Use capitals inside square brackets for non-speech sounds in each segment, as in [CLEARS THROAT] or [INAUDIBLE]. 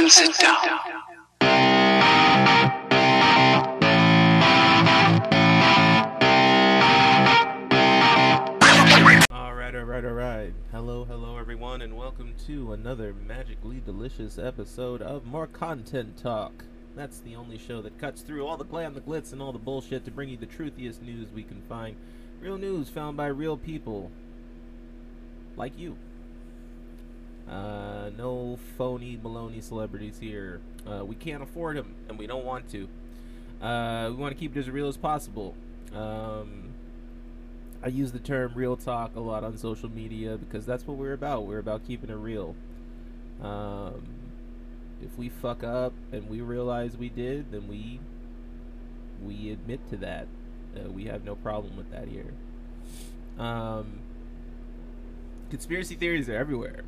and sit down. All right, all right, all right. Hello, hello, everyone, and welcome to another magically delicious episode of More Content Talk. That's the only show that cuts through all the glam, the glitz, and all the bullshit to bring you the truthiest news we can find. Real news found by real people. Like you. Uh, no phony baloney celebrities here. Uh, we can't afford them, and we don't want to. Uh, we want to keep it as real as possible. Um, I use the term real talk a lot on social media because that's what we're about. We're about keeping it real. Um, if we fuck up and we realize we did, then we we admit to that. Uh, we have no problem with that here. Um, conspiracy theories are everywhere.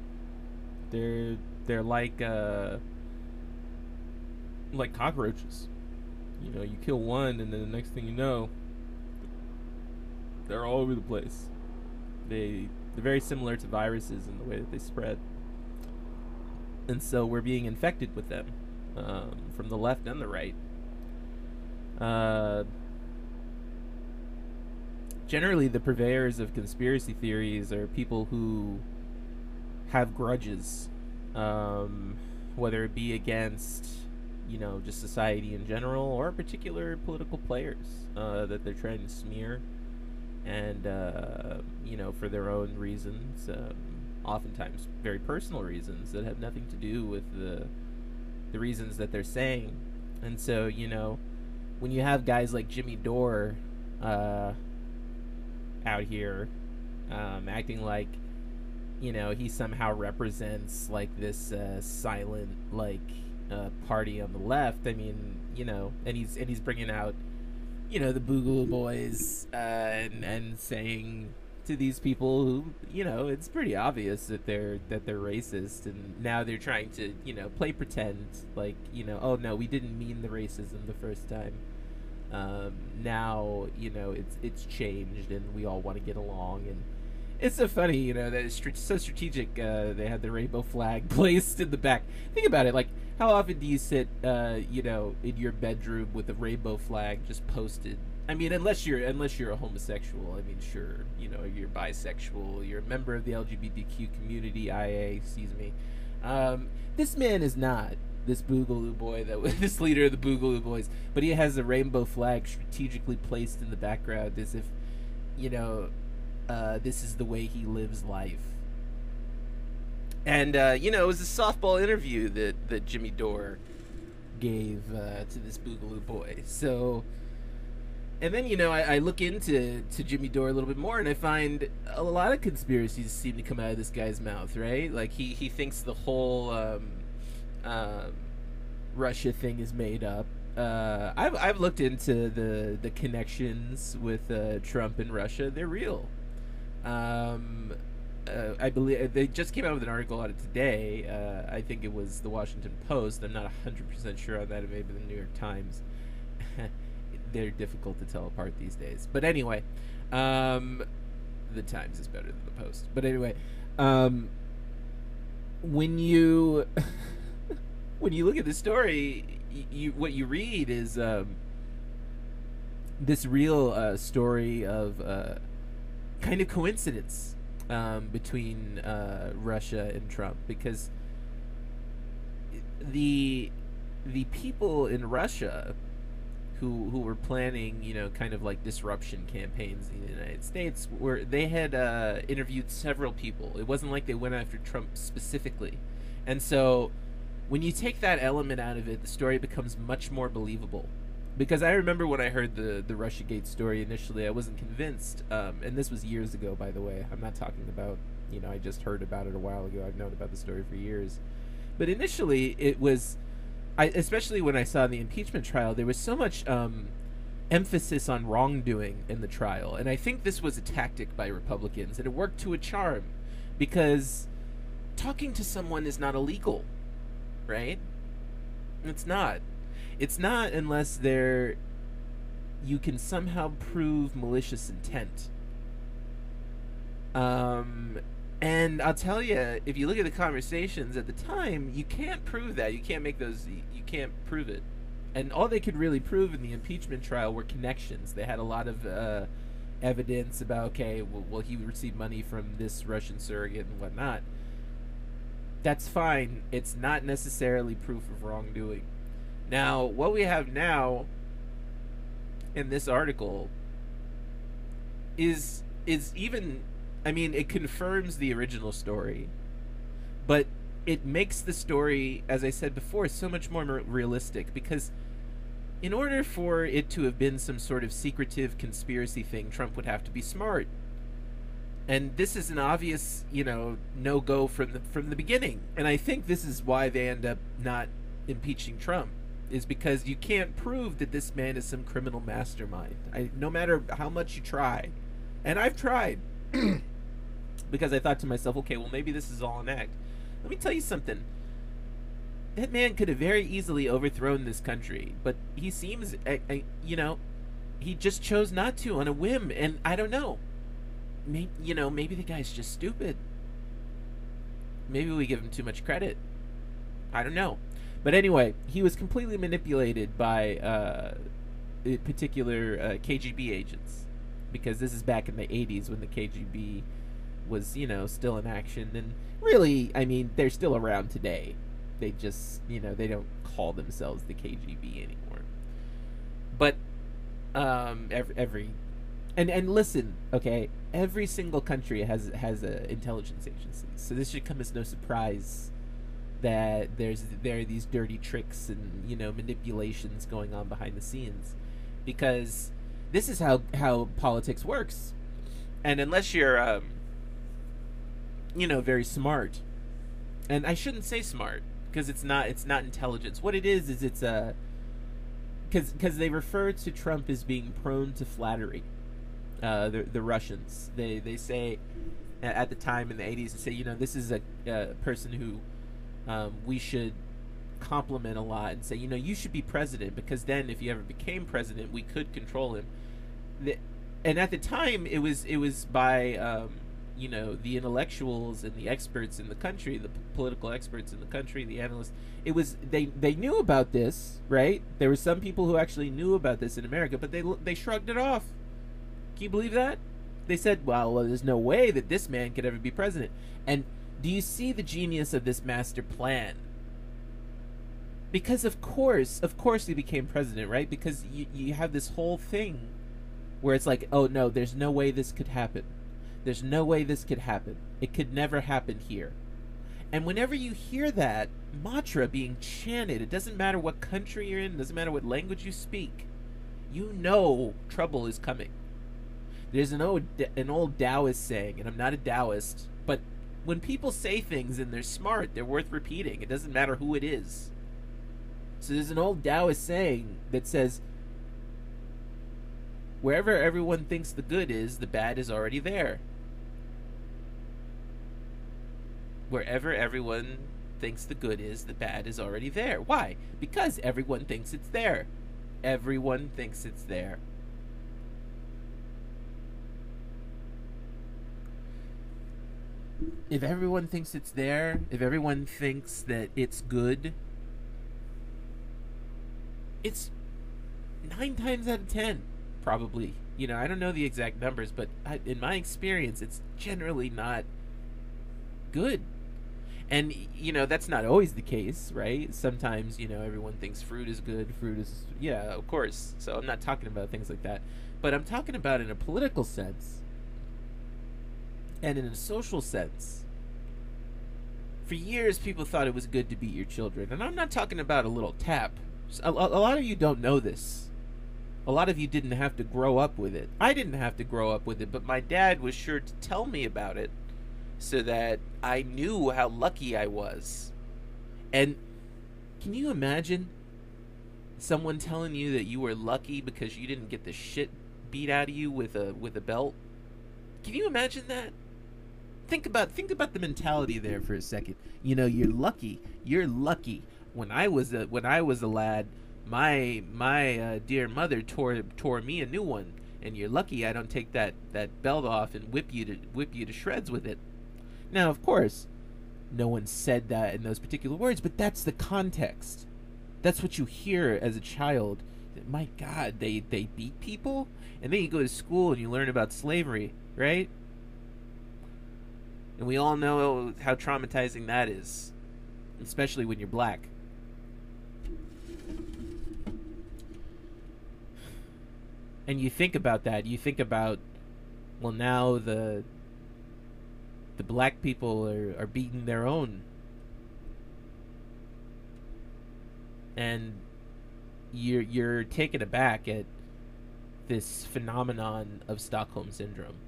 They're they're like uh, like cockroaches. You know, you kill one, and then the next thing you know, they're all over the place. They they're very similar to viruses in the way that they spread, and so we're being infected with them um, from the left and the right. Uh, generally, the purveyors of conspiracy theories are people who have grudges, um, whether it be against you know just society in general or particular political players uh, that they're trying to smear and uh, you know for their own reasons, um, oftentimes very personal reasons that have nothing to do with the the reasons that they're saying. And so you know when you have guys like Jimmy Dore uh, out here um, acting like you know he somehow represents like this uh, silent like uh, party on the left. I mean you know, and he's and he's bringing out you know the Boogaloo Boys uh, and and saying to these people who you know it's pretty obvious that they're that they're racist and now they're trying to you know play pretend like you know oh no we didn't mean the racism the first time um, now you know it's it's changed and we all want to get along and it's so funny you know that it's so strategic uh, they had the rainbow flag [LAUGHS] placed in the back think about it like how often do you sit uh, you know in your bedroom with a rainbow flag just posted I mean, unless you're unless you're a homosexual, I mean, sure, you know, you're bisexual, you're a member of the LGBTQ community. IA, excuse me. Um, this man is not this Boogaloo boy that [LAUGHS] this leader of the Boogaloo boys, but he has a rainbow flag strategically placed in the background as if, you know, uh, this is the way he lives life. And uh, you know, it was a softball interview that that Jimmy Dore gave uh, to this Boogaloo boy. So and then you know I, I, look into to Jimmy Dore a little bit more, and I find a lot of conspiracies seem to come out of this guy's mouth, right? Like he he thinks the whole um, uh, Russia thing is made up. Uh, I've I've looked into the the connections with uh, Trump and Russia; they're real. Um, uh, I believe they just came out with an article on it today. Uh, I think it was the Washington Post. I'm not hundred percent sure on that. It may the New York Times. [LAUGHS] they're difficult to tell apart these days. But anyway, um, the Times is better than the Post. But anyway, um, when you [LAUGHS] when you look at the story, you what you read is um, this real uh, story of uh, kind of coincidence um, between uh, Russia and Trump because the the people in Russia who who were planning, you know, kind of like disruption campaigns in the United States, were they had uh, interviewed several people. It wasn't like they went after Trump specifically, and so when you take that element out of it, the story becomes much more believable. Because I remember when I heard the the RussiaGate story initially, I wasn't convinced, um, and this was years ago, by the way. I'm not talking about you know I just heard about it a while ago. I've known about the story for years, but initially it was I, especially when I saw the impeachment trial, there was so much um, emphasis on wrongdoing in the trial, and I think this was a tactic by Republicans, and it worked to a charm, because talking to someone is not illegal, right? It's not. It's not unless they're you can somehow prove malicious intent. Um, And I'll tell you, if you look at the conversations at the time, you can't prove that. You can't make those. You can't prove it. And all they could really prove in the impeachment trial were connections. They had a lot of uh, evidence about okay, well, well, he received money from this Russian surrogate and whatnot. That's fine. It's not necessarily proof of wrongdoing. Now, what we have now in this article is is even I mean, it confirms the original story, but it makes the story, as I said before, so much more realistic because in order for it to have been some sort of secretive conspiracy thing, Trump would have to be smart. And this is an obvious, you know, no go from the from the beginning. And I think this is why they end up not impeaching Trump is because you can't prove that this man is some criminal mastermind. I, no matter how much you try, and I've tried, [CLEARS THROAT] because I thought to myself, okay, well maybe this is all an act. Let me tell you something. That man could have very easily overthrown this country, but he seems, you know, he just chose not to on a whim, and I don't know. Maybe, you know, maybe the guy's just stupid. Maybe we give him too much credit. I don't know. But anyway, he was completely manipulated by uh, particular uh, KGB agents because this is back in the 80s when the KGB was, you know, still in action. And really, I mean, they're still around today. They just, you know, they don't call themselves the KGB anymore. But um, every, every and and listen, okay, every single country has has a intelligence agency, so this should come as no surprise that there's there are these dirty tricks and you know manipulations going on behind the scenes. Because this is how how politics works. And unless you're um, you know very smart and i shouldn't say smart because it's not it's not intelligence. What it is is it's a because because they refer to trump as being prone to flattery. Uh, the, the russians. They they say at the time in the 80s they say you know this is a, a person who um, we should compliment a lot and say, you know, you should be president because then if you ever became president, we could control him. The, and at the time, it was it was by um, you know the intellectuals and the experts in the country, the p- political experts in the country, the analysts. It was they they knew about this, right? There were some people who actually knew about this in America, but they they shrugged it off. Can you believe that? They said, "Well, well there's no way that this man could ever be president," and do you see the genius of this master plan? Because of course, of course he became president, right? Because you, you have this whole thing where it's like, oh no, there's no way this could happen. There's no way this could happen. It could never happen here. And whenever you hear that mantra being chanted, it doesn't matter what country you're in, doesn't matter what language you speak, you know trouble is coming. There's an old an old Taoist saying, and I'm not a Taoist, but when people say things and they're smart, they're worth repeating. It doesn't matter who it is. So there's an old Taoist saying that says, wherever everyone thinks the good is, the bad is already there. Wherever everyone thinks the good is, the bad is already there. Why? Because everyone thinks it's there. Everyone thinks it's there. If everyone thinks it's there, if everyone thinks that it's good, it's nine times out of ten, probably. You know, I don't know the exact numbers, but I, in my experience, it's generally not good. And you know that's not always the case, right? Sometimes you know everyone thinks fruit is good, fruit is yeah, of course. So I'm not talking about things like that, but I'm talking about in a political sense and in a social sense. For years, people thought it was good to beat your children. And I'm not talking about a little tap. A, a, lot of you don't know this. A lot of you didn't have to grow up with it. I didn't have to grow up with it, but my dad was sure to tell me about it so that I knew how lucky I was. And can you imagine someone telling you that you were lucky because you didn't get the shit beat out of you with a with a belt? Can you imagine that? Think about think about the mentality there for a second. You know, you're lucky. You're lucky. When I was a when I was a lad, my my uh, dear mother tore tore me a new one, and you're lucky I don't take that that belt off and whip you to whip you to shreds with it. Now, of course, no one said that in those particular words, but that's the context. That's what you hear as a child. My God, they they beat people, and then you go to school and you learn about slavery, right? And we all know how traumatizing that is, especially when you're black. And you think about that. You think about, well, now the the black people are, are beating their own. And you're you're taken aback at this phenomenon of Stockholm syndrome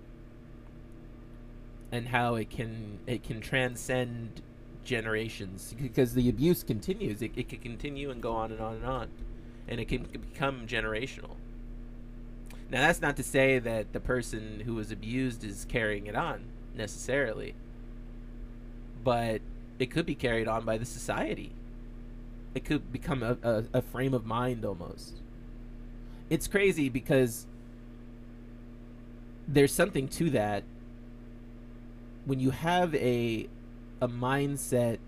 and how it can it can transcend generations because the abuse continues. It, it can continue and go on and on and on and it can become generational. Now that's not to say that the person who was abused is carrying it on necessarily. But it could be carried on by the society. It could become a, a, a frame of mind almost. It's crazy because there's something to that when you have a a mindset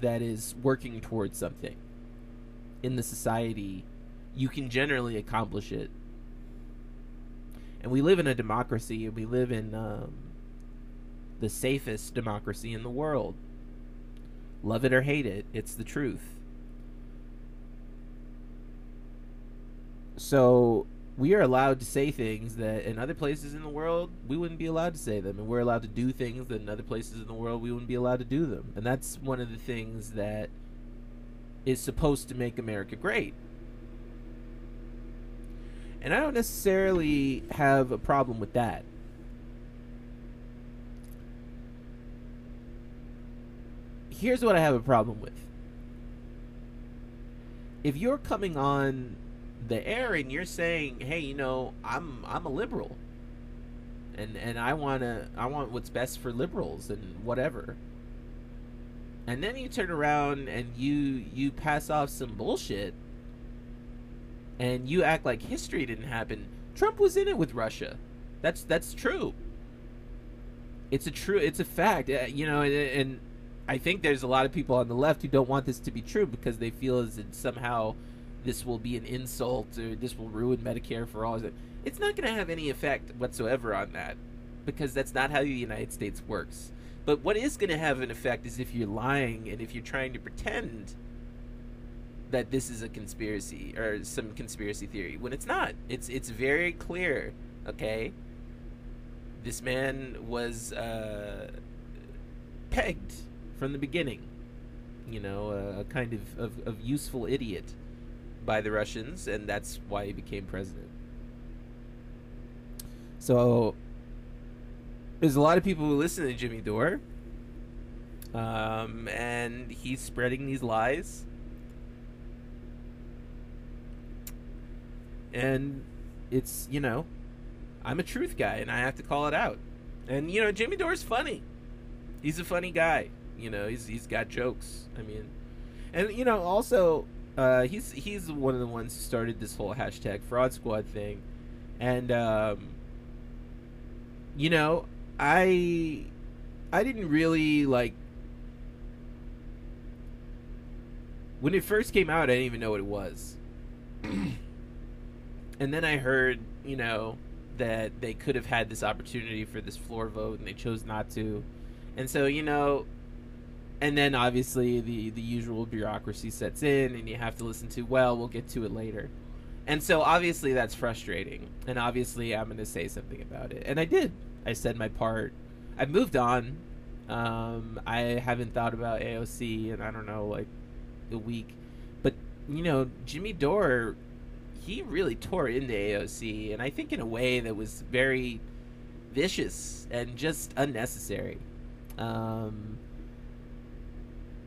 that is working towards something in the society, you can generally accomplish it. And we live in a democracy, and we live in um, the safest democracy in the world. Love it or hate it, it's the truth. So we are allowed to say things that in other places in the world we wouldn't be allowed to say them. And we're allowed to do things that in other places in the world we wouldn't be allowed to do them. And that's one of the things that is supposed to make america great. And i don't necessarily have a problem with that. Here's what i have a problem with. If you're coming on the air and you're saying, "Hey, you know, I'm I'm a liberal." And and I want to I want what's best for liberals and whatever. And then you turn around and you you pass off some bullshit and you act like history didn't happen. Trump was in it with Russia. That's that's true. It's a true it's a fact. Uh, you know, and, and I think there's a lot of people on the left who don't want this to be true because they feel as it somehow this will be an insult or this will ruin Medicare for all. It's not going to have any effect whatsoever on that because that's not how the United States works. But what is going to have an effect is if you're lying and if you're trying to pretend that this is a conspiracy or some conspiracy theory when it's not. It's it's very clear, okay? This man was uh, pegged from the beginning. You know, a kind of, of, of useful idiot by the Russians, and that's why he became president. So there's a lot of people who listen to Jimmy Dore, um, and he's spreading these lies. And it's you know, I'm a truth guy, and I have to call it out. And you know, Jimmy Dore's funny. He's a funny guy. You know, he's he's got jokes. I mean, and you know, also uh, he's he's one of the ones who started this whole hashtag fraud squad thing, and um, you know, I I didn't really like when it first came out. I didn't even know what it was, [CLEARS THROAT] and then I heard you know that they could have had this opportunity for this floor vote and they chose not to, and so you know and then obviously the the usual bureaucracy sets in and you have to listen to well we'll get to it later. And so obviously that's frustrating. And obviously i'm going to say something about it. And i did. I said my part. I've moved on. Um, i haven't thought about aoc and i don't know like a week. But you know jimmy dore he really tore into aoc and i think in a way that was very vicious and just unnecessary. Um,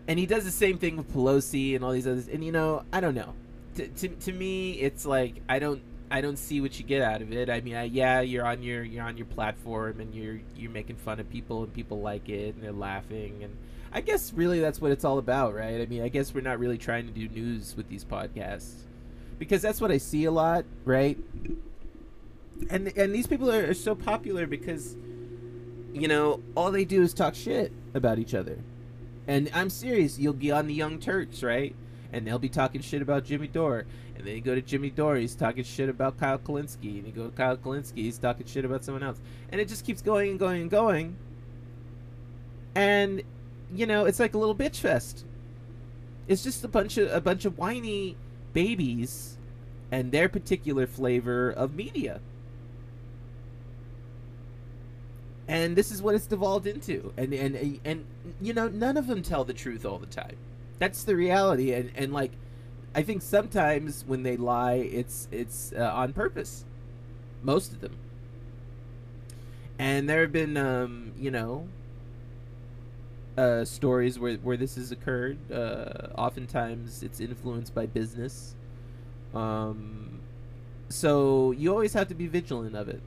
and he does the same thing with Pelosi and all these others. And you know, I don't know. To, to, to me, it's like I don't I don't see what you get out of it. I mean, I, yeah, you're on your you're on your platform and you're you're making fun of people and people like it and they're laughing and I guess really that's what it's all about, right? I mean, I guess we're not really trying to do news with these podcasts because that's what I see a lot, right? And and these people are, are so popular because you know, all they do is talk shit about each other. And I'm serious, you'll be on the Young Turks, right? And they'll be talking shit about Jimmy Dore. And then you go to Jimmy Dore, he's talking shit about Kyle Kulinski. And you go to Kyle Kulinski, he's talking shit about someone else. And it just keeps going and going and going. And, you know, it's like a little bitch fest. It's just a bunch of a bunch of whiny babies and their particular flavor of media. And this is what it's devolved into and and and you know none of them tell the truth all the time that's the reality and and like i think sometimes when they lie it's it's uh, on purpose most of them and there have been um you know uh, stories where, where this has occurred. Uh, oftentimes, it's influenced by business. Um, so you always have to be vigilant of it.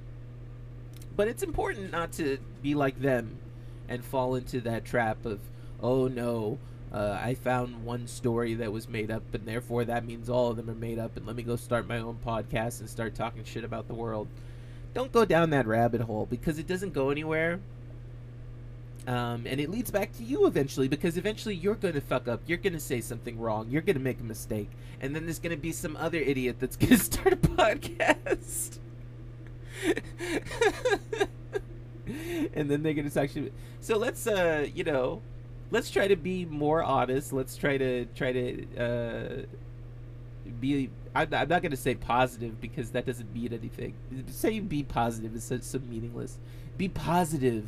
But it's important not to be like them and fall into that trap of, oh no, uh, I found one story that was made up, and therefore that means all of them are made up, and let me go start my own podcast and start talking shit about the world. Don't go down that rabbit hole because it doesn't go anywhere. Um, and it leads back to you eventually because eventually you're going to fuck up. You're going to say something wrong. You're going to make a mistake. And then there's going to be some other idiot that's going [LAUGHS] to start a [LAUGHS] podcast. And then they're talk shit. So let's, uh, you know, let's try to be more honest. Let's try to, try to, uh, be I'm, I'm not to say positive because that doesn't mean anything. Saying be positive is so, so meaningless. Be positive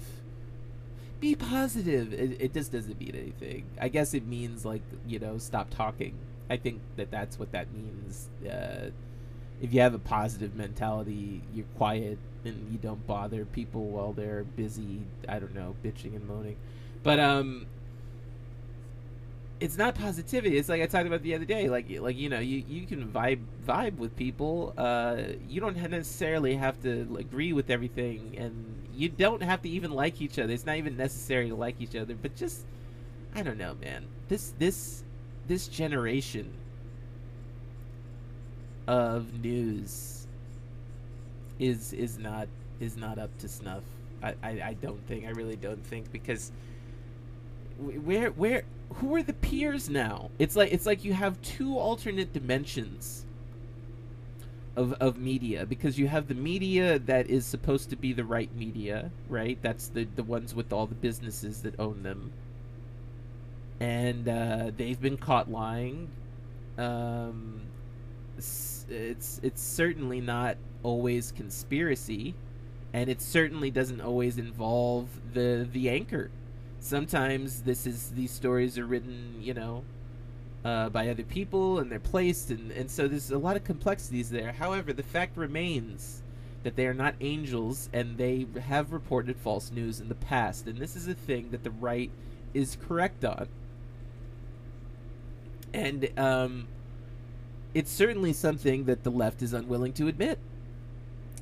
be positive. It, it just doesn't mean anything. I guess it means like you know stop talking. I think that that's what that means. Uh, if you have a positive mentality, you're quiet and you don't bother people while they're busy. I don't know, bitching and moaning. But um, it's not positivity. It's like I talked about the other day. Like like you know you, you can vibe vibe with people. Uh, you don't necessarily have to agree with everything, and you don't have to even like each other. It's not even necessary to like each other. But just I don't know, man. This this this generation of news is is not is not up to snuff. I, I, I don't think. I really don't think because where where who are the peers now? It's like it's like you have two alternate dimensions of of media because you have the media that is supposed to be the right media, right? That's the the ones with all the businesses that own them, and uh, they've been caught lying. Um, it's it's certainly not always conspiracy, and it certainly doesn't always involve the the anchor sometimes this is these stories are written, you know, uh, by other people and they're placed, and and so there's a lot of complexities there. However, the fact remains that they are not angels and they have reported false news in the past, and this is a thing that the right is correct on. And um, it's certainly something that the left is unwilling to admit.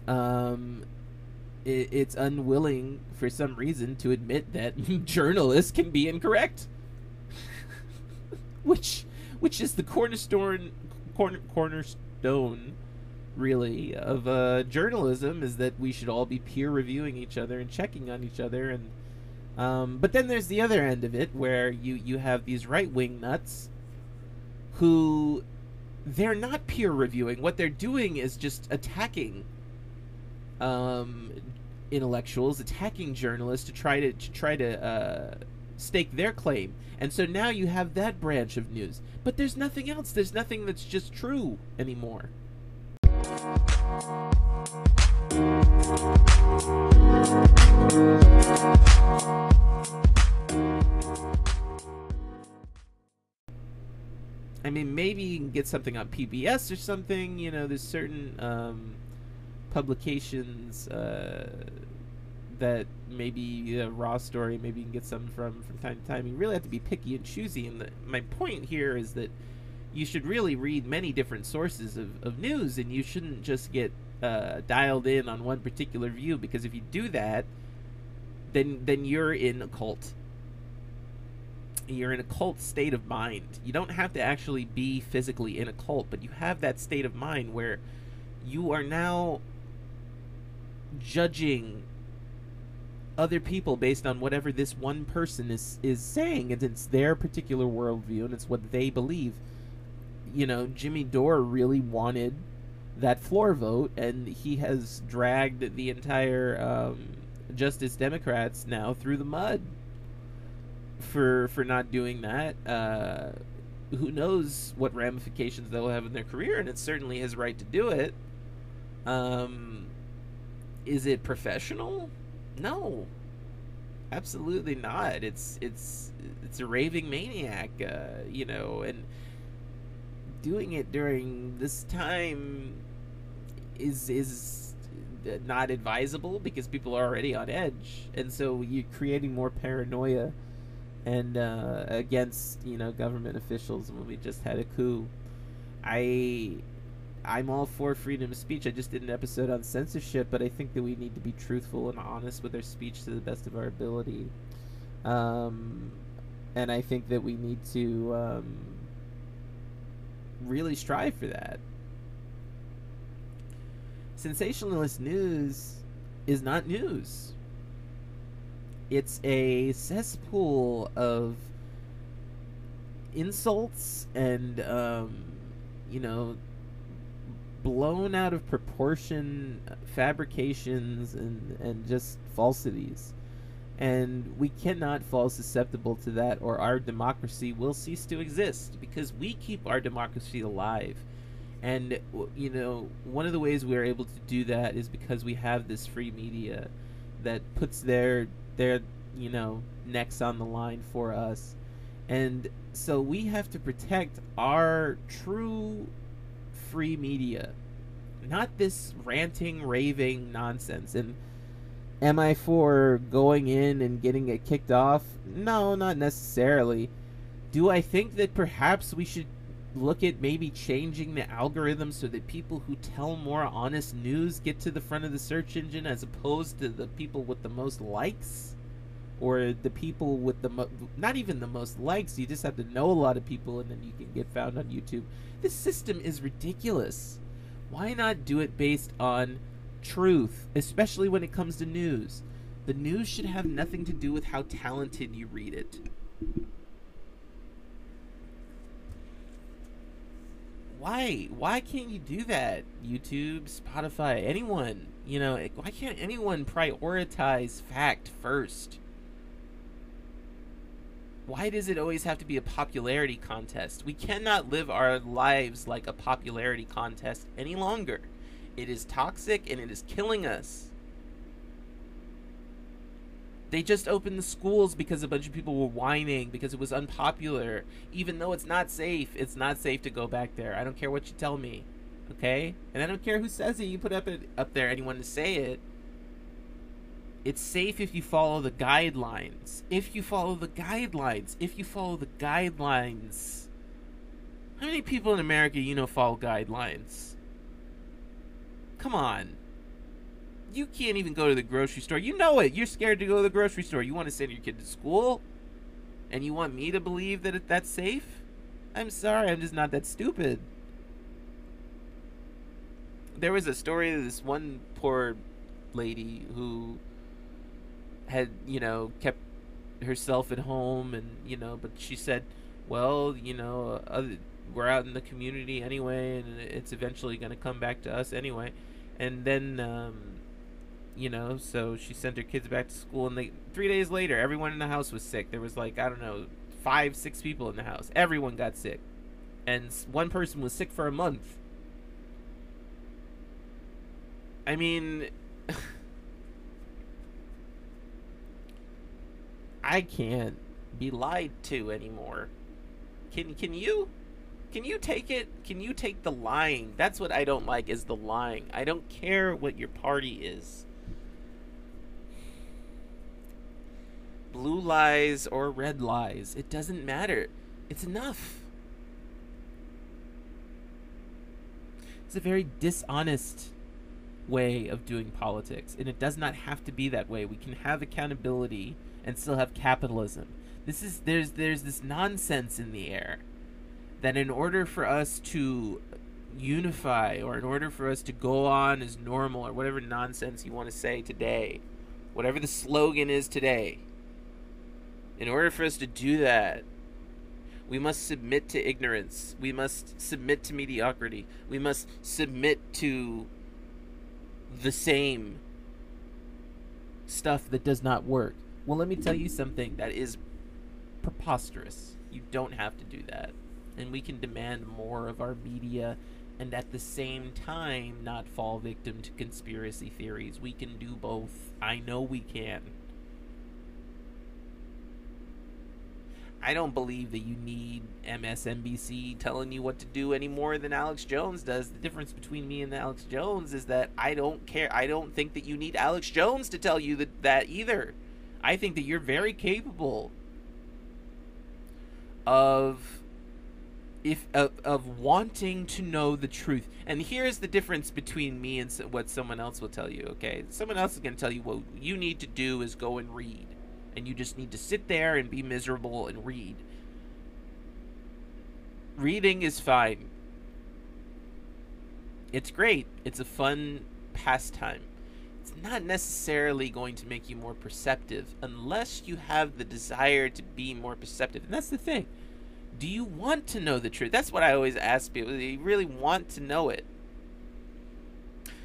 Um, it, it's unwilling for some reason to admit that [LAUGHS] journalists can be incorrect, which which is the cornerstone corner, cornerstone really of uh, journalism is that we should all be peer reviewing each other and checking on each other and um, but then there's the other end of it where you you have these right wing nuts who they're not peer reviewing what they're doing is just attacking um, intellectuals attacking journalists to try to, to try to uh, stake their claim. And so now you have that branch of news. But there's nothing else. There's nothing that's just true anymore. I mean, maybe you can get something on PBS or something. You know, there's certain um, publications uh, that maybe a raw story maybe you can get some from from time to time you really have to be picky and choosy and the, my point here is that you should really read many different sources of, of news and you shouldn't just get uh, dialed in on one particular view because if you do that then then you're in a cult you're in a cult state of mind. You don't have to actually be physically in a cult but you have that state of mind where you are now judging other people based on whatever this one person is is saying, and it's their particular worldview and it's what they believe. You know, Jimmy Dore really wanted that floor vote, and he has dragged the entire um, Justice Democrats now through the mud for for not doing that. Uh, who knows what ramifications they'll have in their career, and it's certainly his right to do it. Um, is it professional? No, absolutely not. It's it's it's a raving maniac, uh, you know, and doing it during this time is is not advisable because people are already on edge, and so you're creating more paranoia and uh, against you know government officials when we just had a coup. I I'm all for freedom of speech. I just did an episode on censorship, but I think that we need to be truthful and honest with our speech to the best of our ability. Um, and I think that we need to um, really strive for that. Sensationalist news is not news. It's a cesspool of insults and, um, you know, blown out of proportion fabrications and, and just falsities. And we cannot fall susceptible to that, or our democracy will cease to exist because we keep our democracy alive. And, you know, one of the ways we're able to do that is because we have this free media that puts their, their you know, necks on the line for us. And so we have to protect our true free media, not this ranting, raving nonsense. And am I for going in and getting it kicked off? No, not necessarily. Do I think that perhaps we should look at maybe changing the algorithm so that people who tell more honest news get to the front of the search engine as opposed to the people with the most likes? Or the people with the mo- not even the most likes, you just have to know a lot of people and then you can get found on YouTube. This system is ridiculous. Why not do it based on truth, especially when it comes to news? The news should have nothing to do with how talented you read it. Why? Why can't you do that? YouTube, Spotify, anyone. You know, why can't anyone prioritize fact first? why does it always have to be a popularity contest? We cannot live our lives like a popularity contest any longer. It is toxic and it is killing us. They just opened the schools because a bunch of people were whining because it was unpopular. Even though it's not safe, it's not safe to go back there. I don't care what you tell me. Okay? And I don't care who says it. You put up it up there anyone to say it. It's safe if you follow the guidelines. If you follow the guidelines. If you follow the guidelines. How many people in America you know follow guidelines? Come on. You can't even go to the grocery store. You know it. You're scared to go to the grocery store. You want to send your kid to school? And you want me to believe that that's safe? I'm sorry, I'm just not that stupid. There was a story of this one poor lady who had you know kept herself at home and you know but she said well you know other, we're out in the community anyway and it's eventually going to come back to us anyway and then um, you know so she sent her kids back to school and they three days later everyone in the house was sick there was like i don't know five six people in the house everyone got sick and one person was sick for a month i mean [LAUGHS] I can't be lied to anymore. Can can you? Can you take it? Can you take the lying? That's what I don't like is the lying. I don't care what your party is. Blue lies or red lies, it doesn't matter. It's enough. It's a very dishonest way of doing politics, and it does not have to be that way. We can have accountability and still have capitalism. This is there's there's this nonsense in the air that in order for us to unify or in order for us to go on as normal or whatever nonsense you want to say today, whatever the slogan is today. In order for us to do that, we must submit to ignorance. We must submit to mediocrity. We must submit to the same stuff that does not work. Well, let me tell you something that is preposterous. You don't have to do that. And we can demand more of our media and at the same time not fall victim to conspiracy theories. We can do both. I know we can. I don't believe that you need MSNBC telling you what to do any more than Alex Jones does. The difference between me and Alex Jones is that I don't care. I don't think that you need Alex Jones to tell you that, that either. I think that you're very capable of if of, of wanting to know the truth. And here's the difference between me and what someone else will tell you, okay? Someone else is going to tell you what you need to do is go and read and you just need to sit there and be miserable and read. Reading is fine. It's great. It's a fun pastime. It's not necessarily going to make you more perceptive unless you have the desire to be more perceptive. And that's the thing. Do you want to know the truth? That's what I always ask people. Do you really want to know it?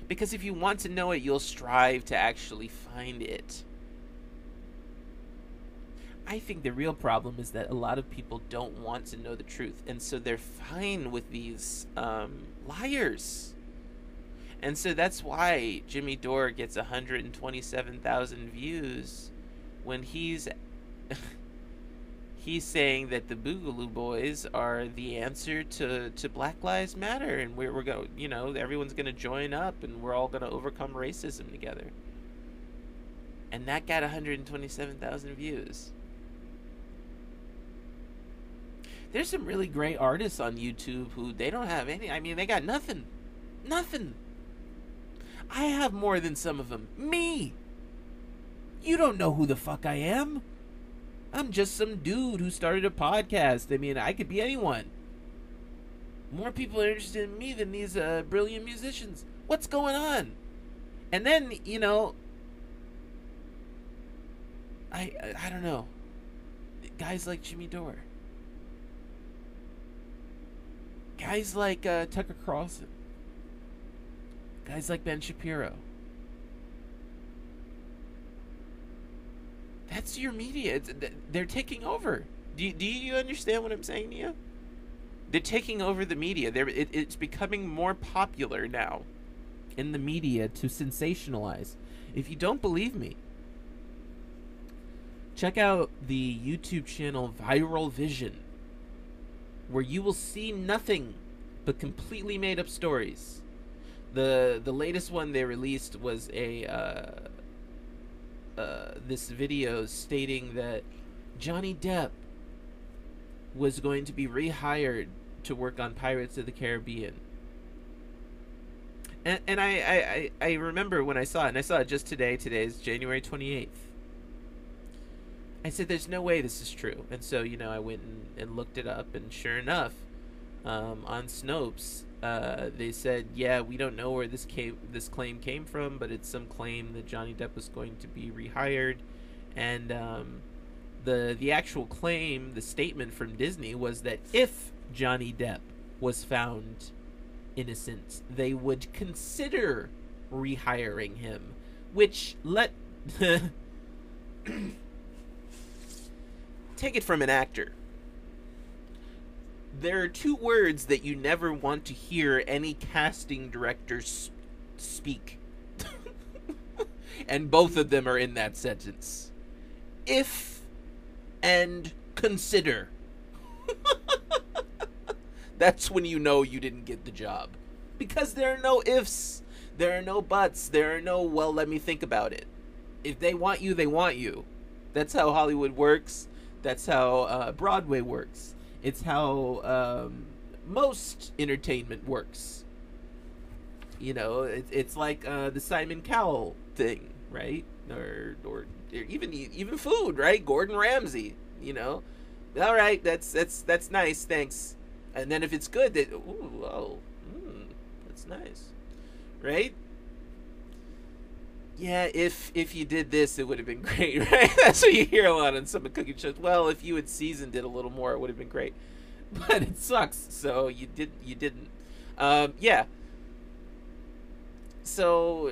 Because if you want to know it, you'll strive to actually find it. I think the real problem is that a lot of people don't want to know the truth, and so they're fine with these um, liars. And so that's why Jimmy Dore gets 127,000 views when he's [LAUGHS] he's saying that the Boogaloo Boys are the answer to, to Black Lives Matter, and we're we're going, you know, everyone's going to join up, and we're all going to overcome racism together. And that got 127,000 views. There's some really great artists on YouTube who they don't have any. I mean, they got nothing. Nothing. I have more than some of them. Me. You don't know who the fuck I am. I'm just some dude who started a podcast. I mean, I could be anyone. More people are interested in me than these uh, brilliant musicians. What's going on? And then, you know, I I, I don't know. Guys like Jimmy Dore. Guys like uh, Tucker Carlson, guys like Ben Shapiro. That's your media. It's, they're taking over. Do you, do you understand what I'm saying to you? They're taking over the media. They're, it, it's becoming more popular now in the media to sensationalize. If you don't believe me, check out the YouTube channel Viral Vision where you will see nothing but completely made up stories. The the latest one they released was a uh, uh, this video stating that Johnny Depp was going to be rehired to work on Pirates of the Caribbean. And, and I, I, I remember when I saw it, and I saw it just today. Today is January 28th. I said, "There's no way this is true," and so you know I went and, and looked it up, and sure enough, um, on Snopes, uh, they said, "Yeah, we don't know where this came, this claim came from, but it's some claim that Johnny Depp was going to be rehired," and um, the the actual claim, the statement from Disney was that if Johnny Depp was found innocent, they would consider rehiring him, which let [LAUGHS] take it from an actor. There are two words that you never want to hear any casting director speak. [LAUGHS] and both of them are in that sentence. If and consider. [LAUGHS] That's when you know you didn't get the job. Because there are no ifs, there are no buts, there are no, well, let me think about it. If they want you, they want you. That's how Hollywood works. That's how uh, Broadway works. It's how um, most entertainment works. You know, it, it's like uh, the Simon Cowell thing, right? Or, or or even even food, right? Gordon Ramsay. You know, all right, that's that's that's nice, thanks. And then if it's good, that ooh, oh, mm, that's nice, right? Yeah, if if you did this, it would have been [LAUGHS] great, right? That's what you hear a lot on some cooking shows. Well, if you had seasoned it a little more, it would have been great. [LAUGHS] But it sucks, so you did you didn't. Um, yeah. So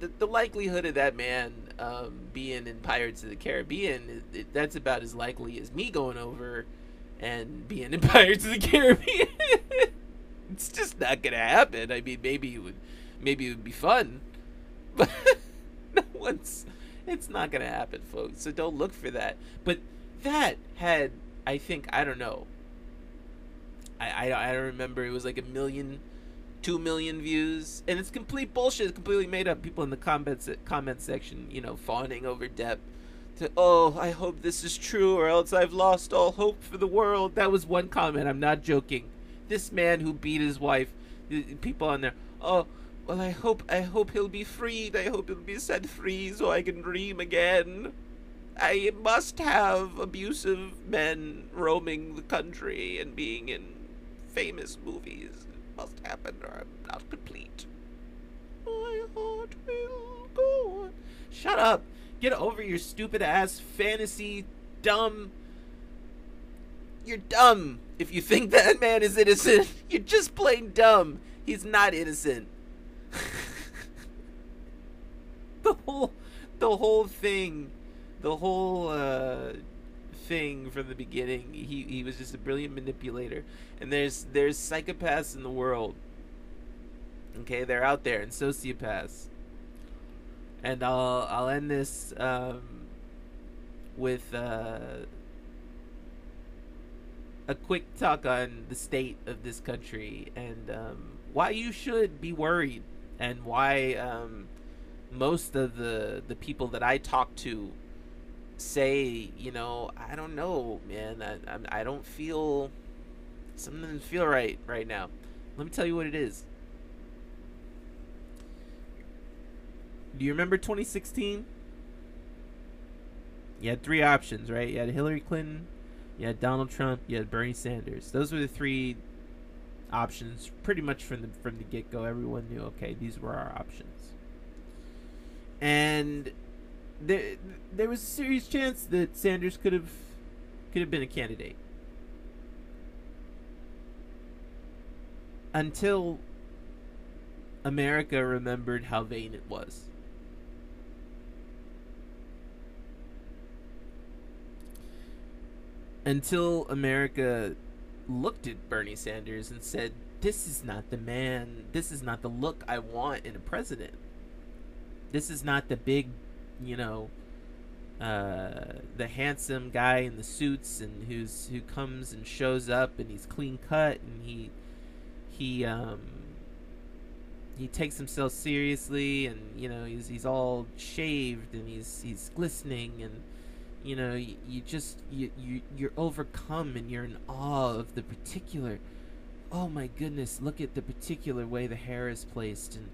the the likelihood of that man um, being in Pirates of the Caribbean, it, it, that's about as likely as me going over and being in [LAUGHS] Pirates of the Caribbean. it's just not gonna happen. I mean, maybe it would, maybe it would be fun, but [LAUGHS] no one's. It's not gonna happen, folks. So don't look for that. But that had, I think, I don't know. I I, I don't remember. It was like a million, two million views, and it's complete bullshit. It's completely made up. People in the comments comment section, you know, fawning over Depp. To, oh, I hope this is true, or else I've lost all hope for the world. That was one comment. I'm not joking. This man who beat his wife, people on there. Oh, well, I hope I hope he'll be freed. I hope he'll be set free so I can dream again. I must have abusive men roaming the country and being in famous movies. It must happen or I'm not complete. My heart will go on. Shut up. Get over your stupid ass fantasy dumb. You're dumb if you think [LAUGHS] that man is innocent. [LAUGHS] You're just plain dumb. He's not innocent. the whole the whole thing the whole uh, thing from the beginning he, he was just a brilliant manipulator. And there's there's psychopaths in the world. Okay they're out there and sociopaths. And I'll I'll end this um, with uh, a quick talk on the state of this country and um, why you should be worried and why um, most of the the people that I talk to say, you know, I don't know, man, I I don't feel something doesn't feel right right now. Let me tell you what it is. Do you remember 2016? You had three options, right? You had Hillary Clinton, you had Donald Trump, you had Bernie Sanders. Those were the three options pretty much from the from the get go. Everyone knew okay, these were our options. And there there was a serious chance that Sanders could have could have been a candidate. Until America remembered how vain it was. Until America looked at Bernie Sanders and said, This is not the man, this is not the look I want in a president. This is not the big, you know, uh, the handsome guy in the suits and who's who comes and shows up and he's clean cut and he he um he takes himself seriously and you know he's he's all shaved and he's he's glistening and you know you, you just you, you you're overcome and you're in awe of the particular oh my goodness look at the particular way the hair is placed and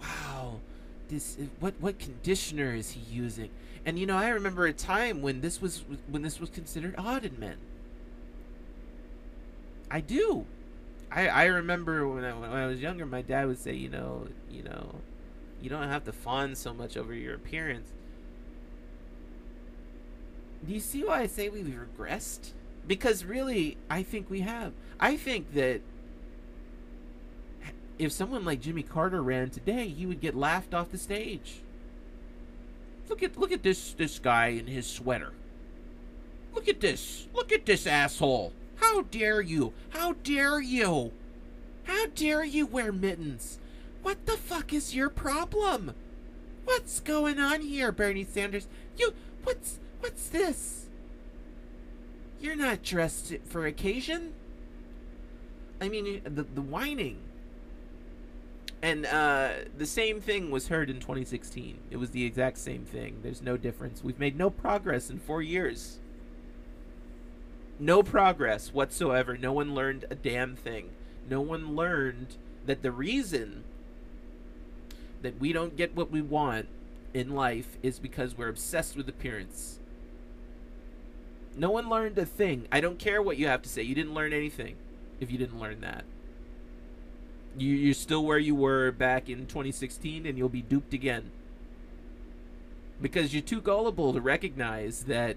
wow this what what conditioner is he using and you know i remember a time when this was when this was considered odd in men i do i i remember when i when i was younger my dad would say you know you know you don't have to fawn so much over your appearance do you see why I say we've regressed? Because really, I think we have. I think that if someone like Jimmy Carter ran today, he would get laughed off the stage. Look at look at this this guy in his sweater. Look at this. Look at this asshole. How dare you? How dare you? How dare you wear mittens? What the fuck is your problem? What's going on here, Bernie Sanders? You what's What's this? You're not dressed for occasion. I mean, the the whining. And uh, the same thing was heard in 2016. It was the exact same thing. There's no difference. We've made no progress in four years. No progress whatsoever. No one learned a damn thing. No one learned that the reason that we don't get what we want in life is because we're obsessed with appearance. No one learned a thing. I don't care what you have to say. You didn't learn anything if you didn't learn that. You, you're still where you were back in 2016, and you'll be duped again. because you're too gullible to recognize that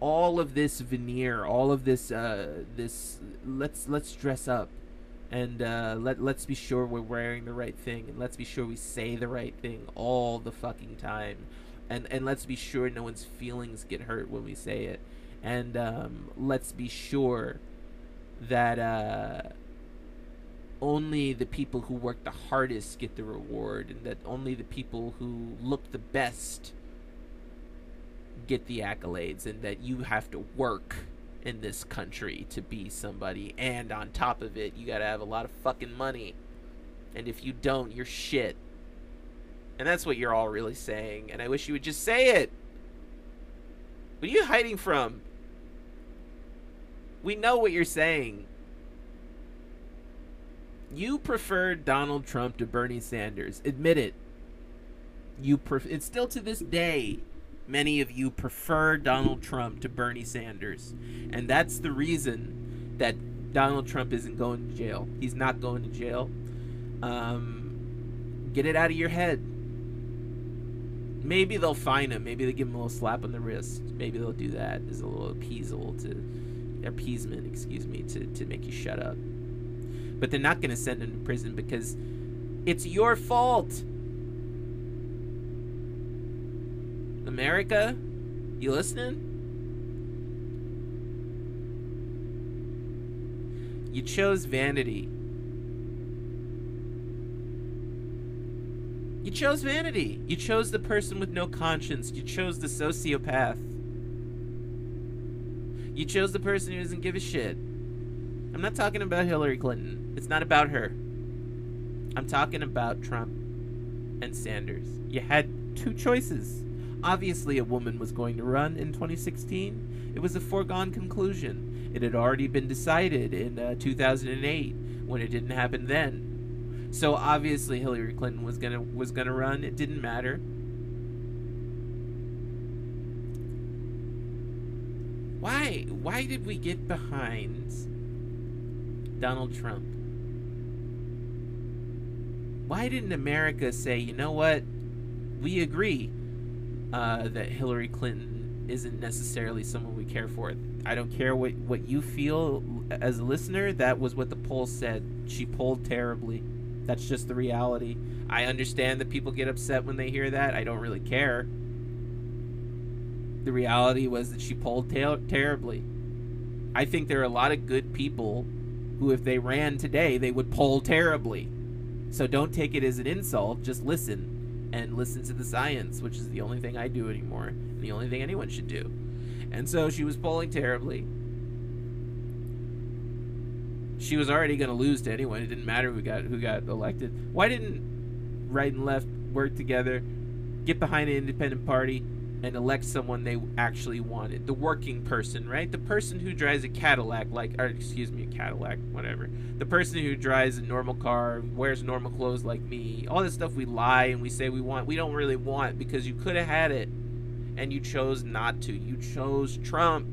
all of this veneer, all of this, uh, this let's let's dress up, and uh, let let's be sure we're wearing the right thing, and let's be sure we say the right thing all the fucking time, and and let's be sure no one's feelings get hurt when we say it, and um, let's be sure that uh, only the people who work the hardest get the reward, and that only the people who look the best get the accolades, and that you have to work in this country to be somebody, and on top of it, you gotta have a lot of fucking money, and if you don't, you're shit. And that's what you're all really saying, and I wish you would just say it. What are you hiding from? We know what you're saying. You prefer Donald Trump to Bernie Sanders. Admit it. You pref- it's still to this day many of you prefer Donald Trump to Bernie Sanders. And that's the reason that Donald Trump isn't going to jail. He's not going to jail. Um, get it out of your head. Maybe they'll fine him. Maybe they give him a little slap on the wrist. Maybe they'll do that as a little appeasal to appeasement, excuse me, to, to make you shut up. But they're not going to send him to prison because it's your fault. America, you listening? You chose vanity. You chose vanity. You chose the person with no conscience. You chose the sociopath. You chose the person who doesn't give a shit. I'm not talking about Hillary Clinton. It's not about her. I'm talking about Trump and Sanders. You had two choices. Obviously, a woman was going to run in 2016. It was a foregone conclusion. It had already been decided in uh, 2008 when it didn't happen then. So obviously Hillary Clinton was gonna was gonna run. It didn't matter. Why why did we get behind Donald Trump? Why didn't America say, you know what? We agree uh, that Hillary Clinton isn't necessarily someone we care for. I don't care what, what you feel as a listener. That was what the poll said. She polled terribly. That's just the reality. I understand that people get upset when they hear that. I don't really care. The reality was that she polled ter- terribly. I think there are a lot of good people who, if they ran today, they would poll terribly. So don't take it as an insult. Just listen and listen to the science, which is the only thing I do anymore, and the only thing anyone should do. And so she was polling terribly she was already going to lose to anyone. It didn't matter who got who got elected. Why didn't right and left work together, get behind an independent party, and elect someone they actually wanted? The working person, right? The person who drives a Cadillac, like, or excuse me, a Cadillac, whatever. The person who drives a normal car, wears normal clothes like me. All this stuff we lie and we say we want, we don't really want because you could have had it, and you chose not to. You chose Trump.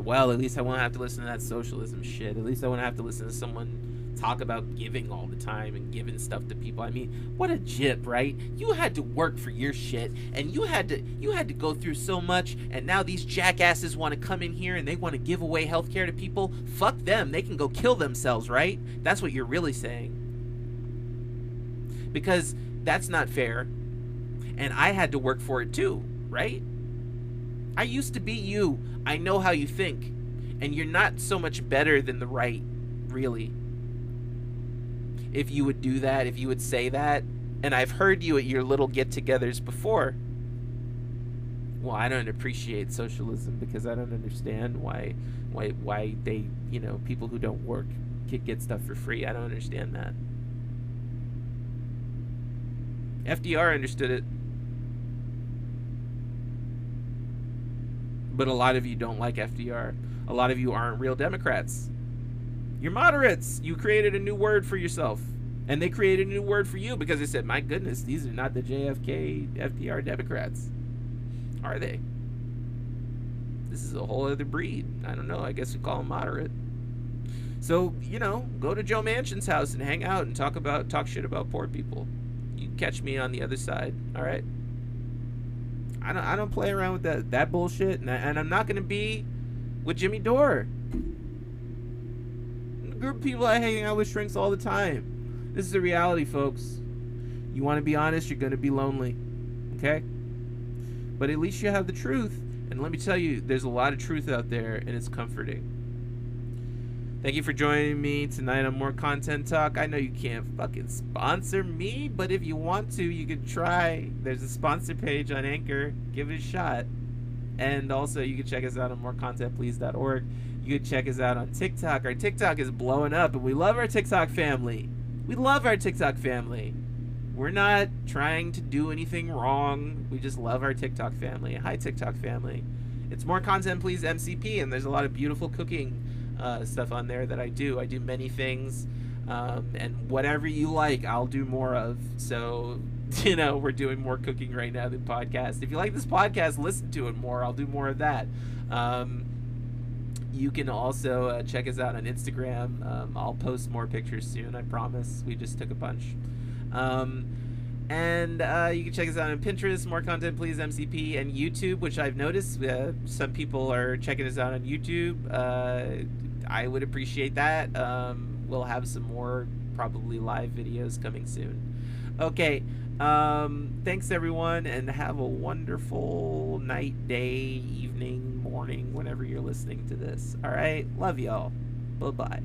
well, at least I won't have to listen to that socialism shit. At least I won't have to listen to someone talk about giving all the time and giving stuff to people. I mean, what a jip, right? You had to work for your shit and you had to you had to go through so much and now these jackasses want to come in here and they want to give away healthcare to people. Fuck them. They can go kill themselves, right? That's what you're really saying. Because that's not fair. And I had to work for it too, right? I used to be you. I know how you think. And you're not so much better than the right, really. If you would do that, if you would say that, and I've heard you at your little get togethers before. Well, I don't appreciate socialism because I don't understand why why why they, you know, people who don't work can get stuff for free. I don't understand that. FDR understood it. but a lot of you don't like FDR. A lot of you aren't real Democrats. You're moderates. You created a new word for yourself. And they created a new word for you because they said, my goodness, these are not the JFK, FDR Democrats. Are they? This is a whole other breed. I don't know. I guess we call them moderate. So, you know, go to Joe Manchin's house and hang out and talk about talk shit about poor people. You catch me on the other side. All right. I don't I don't play around with that that bullshit, and, I, and I'm not gonna be with Jimmy Dore. Group of people I hang out with shrinks all the time. This is the reality, folks. You want to be honest, you're gonna be lonely. Okay. But at least you have the truth, and let me tell you, there's a lot of truth out there, and it's comforting. Thank you for joining me tonight on More Content Talk. I know you can't fucking sponsor me, but if you want to, you can try. There's a sponsor page on Anchor. Give it a shot. And also, you can check us out on morecontentplease.org. You can check us out on TikTok. Our TikTok is blowing up, and we love our TikTok family. We love our TikTok family. We're not trying to do anything wrong. We just love our TikTok family. Hi, TikTok family. It's More Content Please MCP, and there's a lot of beautiful cooking uh, stuff on there that I do. I do many things, um, and whatever you like, I'll do more of. So, [LAUGHS] you know, we're doing more cooking right now than podcast. If you like this podcast, listen to it more. I'll do more of that. Um, you can also uh, check us out on Instagram. Um, I'll post more pictures soon, I promise. We just took a bunch. Um, and uh, you can check us out on Pinterest, More Content Please MCP, and YouTube, which I've noticed uh, some people are checking us out on YouTube. Uh, I would appreciate that. Um, we'll have some more probably live videos coming soon. Okay. Um, thanks everyone, and have a wonderful night, day, evening, morning, whenever you're listening to this. All right. Love y'all. Bye bye.